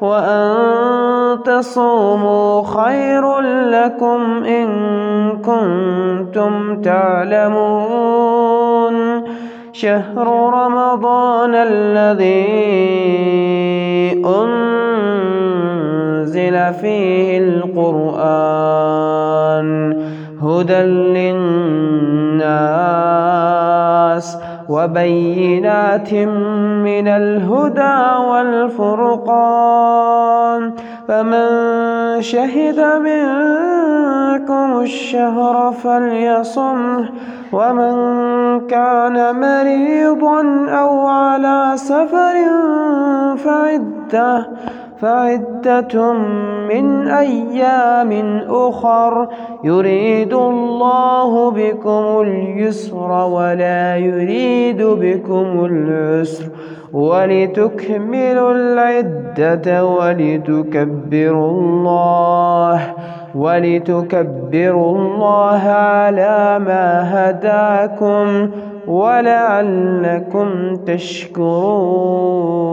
وأن تصوموا خير لكم إن كنتم تعلمون شهر رمضان الذي أنزل فيه القرآن هدى للناس وبينات من الهدى والفرقان. فمن شهد منكم الشهر فليصمه ومن كان مريضا أو على سفر فعدة. فعدة من أيام أخر يريد الله بكم اليسر ولا يريد بكم العسر ولتكملوا العدة ولتكبروا الله ولتكبروا الله على ما هداكم ولعلكم تشكرون